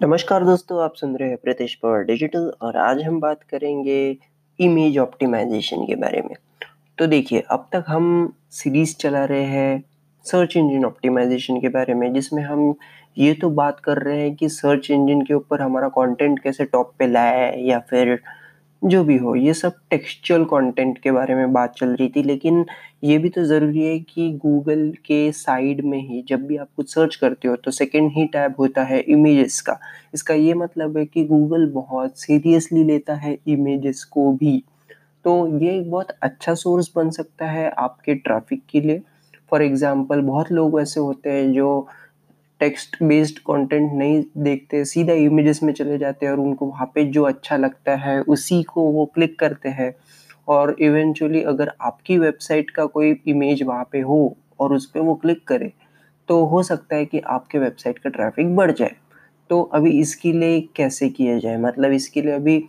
नमस्कार दोस्तों, आप सुन रहे हैं प्रतीश पवार डिजिटल और आज हम बात करेंगे इमेज ऑप्टिमाइज़ेशन के बारे में। तो देखिए, अब तक हम सीरीज़ चला रहे हैं सर्च इंजन ऑप्टिमाइज़ेशन के बारे में जिसमें हम ये तो बात कर रहे हैं कि सर्च इंजन के ऊपर हमारा कंटेंट कैसे टॉप पे लाया है या फिर जो भी हो, ये सब टेक्सचुअल कंटेंट के बारे में बात चल रही थी लेकिन ये भी तो ज़रूरी है कि गूगल के साइड में ही जब भी आप कुछ सर्च करते हो तो सेकेंड ही टैब होता है इमेजेस का। इसका ये मतलब है कि गूगल बहुत सीरियसली लेता है इमेजेस को भी। तो ये एक बहुत अच्छा सोर्स बन सकता है आपके ट्रैफ़िक के लिए। फॉर एग्ज़ाम्पल बहुत लोग ऐसे होते हैं जो टेक्स्ट बेस्ड कंटेंट नहीं देखते, सीधा इमेजेस में चले जाते हैं और उनको वहाँ पे जो अच्छा लगता है उसी को वो क्लिक करते हैं और इवेंचुअली अगर आपकी वेबसाइट का कोई इमेज वहाँ पे हो और उस पर वो क्लिक करे, तो हो सकता है कि आपके वेबसाइट का ट्रैफ़िक बढ़ जाए। तो अभी इसके लिए कैसे किया जाए? मतलब इसके लिए अभी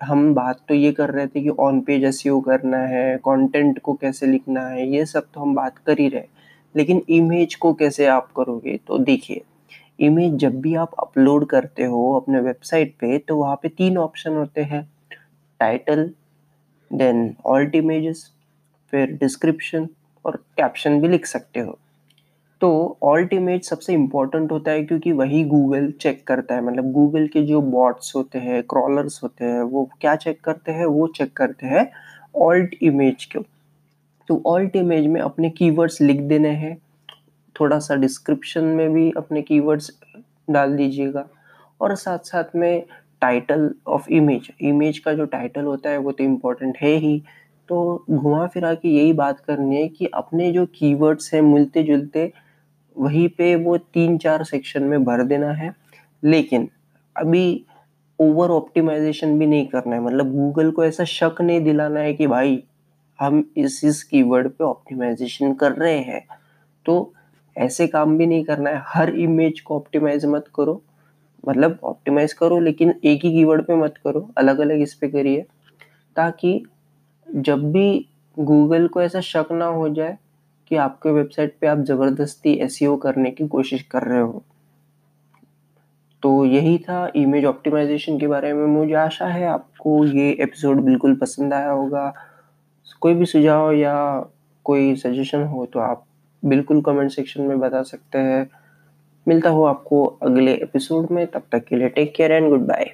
हम बात तो ये कर रहे थे कि ऑन पेज एसईओ करना है, कंटेंट को कैसे लिखना है, ये सब तो हम बात कर ही रहे। लेकिन इमेज को कैसे आप करोगे? तो देखिए, इमेज जब भी आप अपलोड करते हो अपने वेबसाइट पे तो वहाँ पे तीन ऑप्शन होते हैं, टाइटल, देन ऑल्ट इमेजेस, फिर डिस्क्रिप्शन और कैप्शन भी लिख सकते हो। तो ऑल्ट इमेज सबसे इम्पोर्टेंट होता है क्योंकि वही गूगल चेक करता है मतलब गूगल के जो बॉट्स होते हैं, क्रॉलर्स होते हैं, वो क्या चेक करते हैं? वो चेक करते हैं ऑल्ट इमेज को। तो ऑल्ट इमेज में अपने कीवर्ड्स लिख देने हैं, थोड़ा-सा डिस्क्रिप्शन में भी अपने कीवर्ड्स डाल दीजिएगा और साथ-साथ में टाइटल ऑफ़ इमेज, इमेज का जो टाइटल होता है वो तो इम्पोर्टेंट है ही। तो घुमा-फिरा के यही बात करनी है कि अपने जो कीवर्ड्स हैं मिलते-जुलते वहीं पे वो 3-4 सेक्शन में भर देना है। लेकिन अभी ओवर ऑप्टिमाइज़ेशन भी नहीं करना है मतलब गूगल को ऐसा शक नहीं दिलाना है कि भाई हम इस इस कीवर्ड पे ऑप्टिमाइज़ेशन कर रहे हैं। तो ऐसे काम भी नहीं करना है, हर इमेज को ऑप्टिमाइज़ मत करो। मतलब ऑप्टिमाइज़ करो लेकिन एक ही कीवर्ड पे मत करो, अलग-अलग इस पे करिए ताकि जब भी गूगल को ऐसा शक ना हो जाए कि आपके वेबसाइट पे आप ज़बरदस्ती एसईओ करने की कोशिश कर रहे हो। तो यही था इमेज ऑप्टिमाइज़ेशन के बारे में। मुझे आशा है आपको ये एपिसोड बिल्कुल पसंद आया होगा। कोई भी सुझाव या कोई सजेशन हो तो आप बिल्कुल कमेंट सेक्शन में बता सकते हैं। मिलता हो आपको अगले एपिसोड में, तब तक के लिए take care and good bye.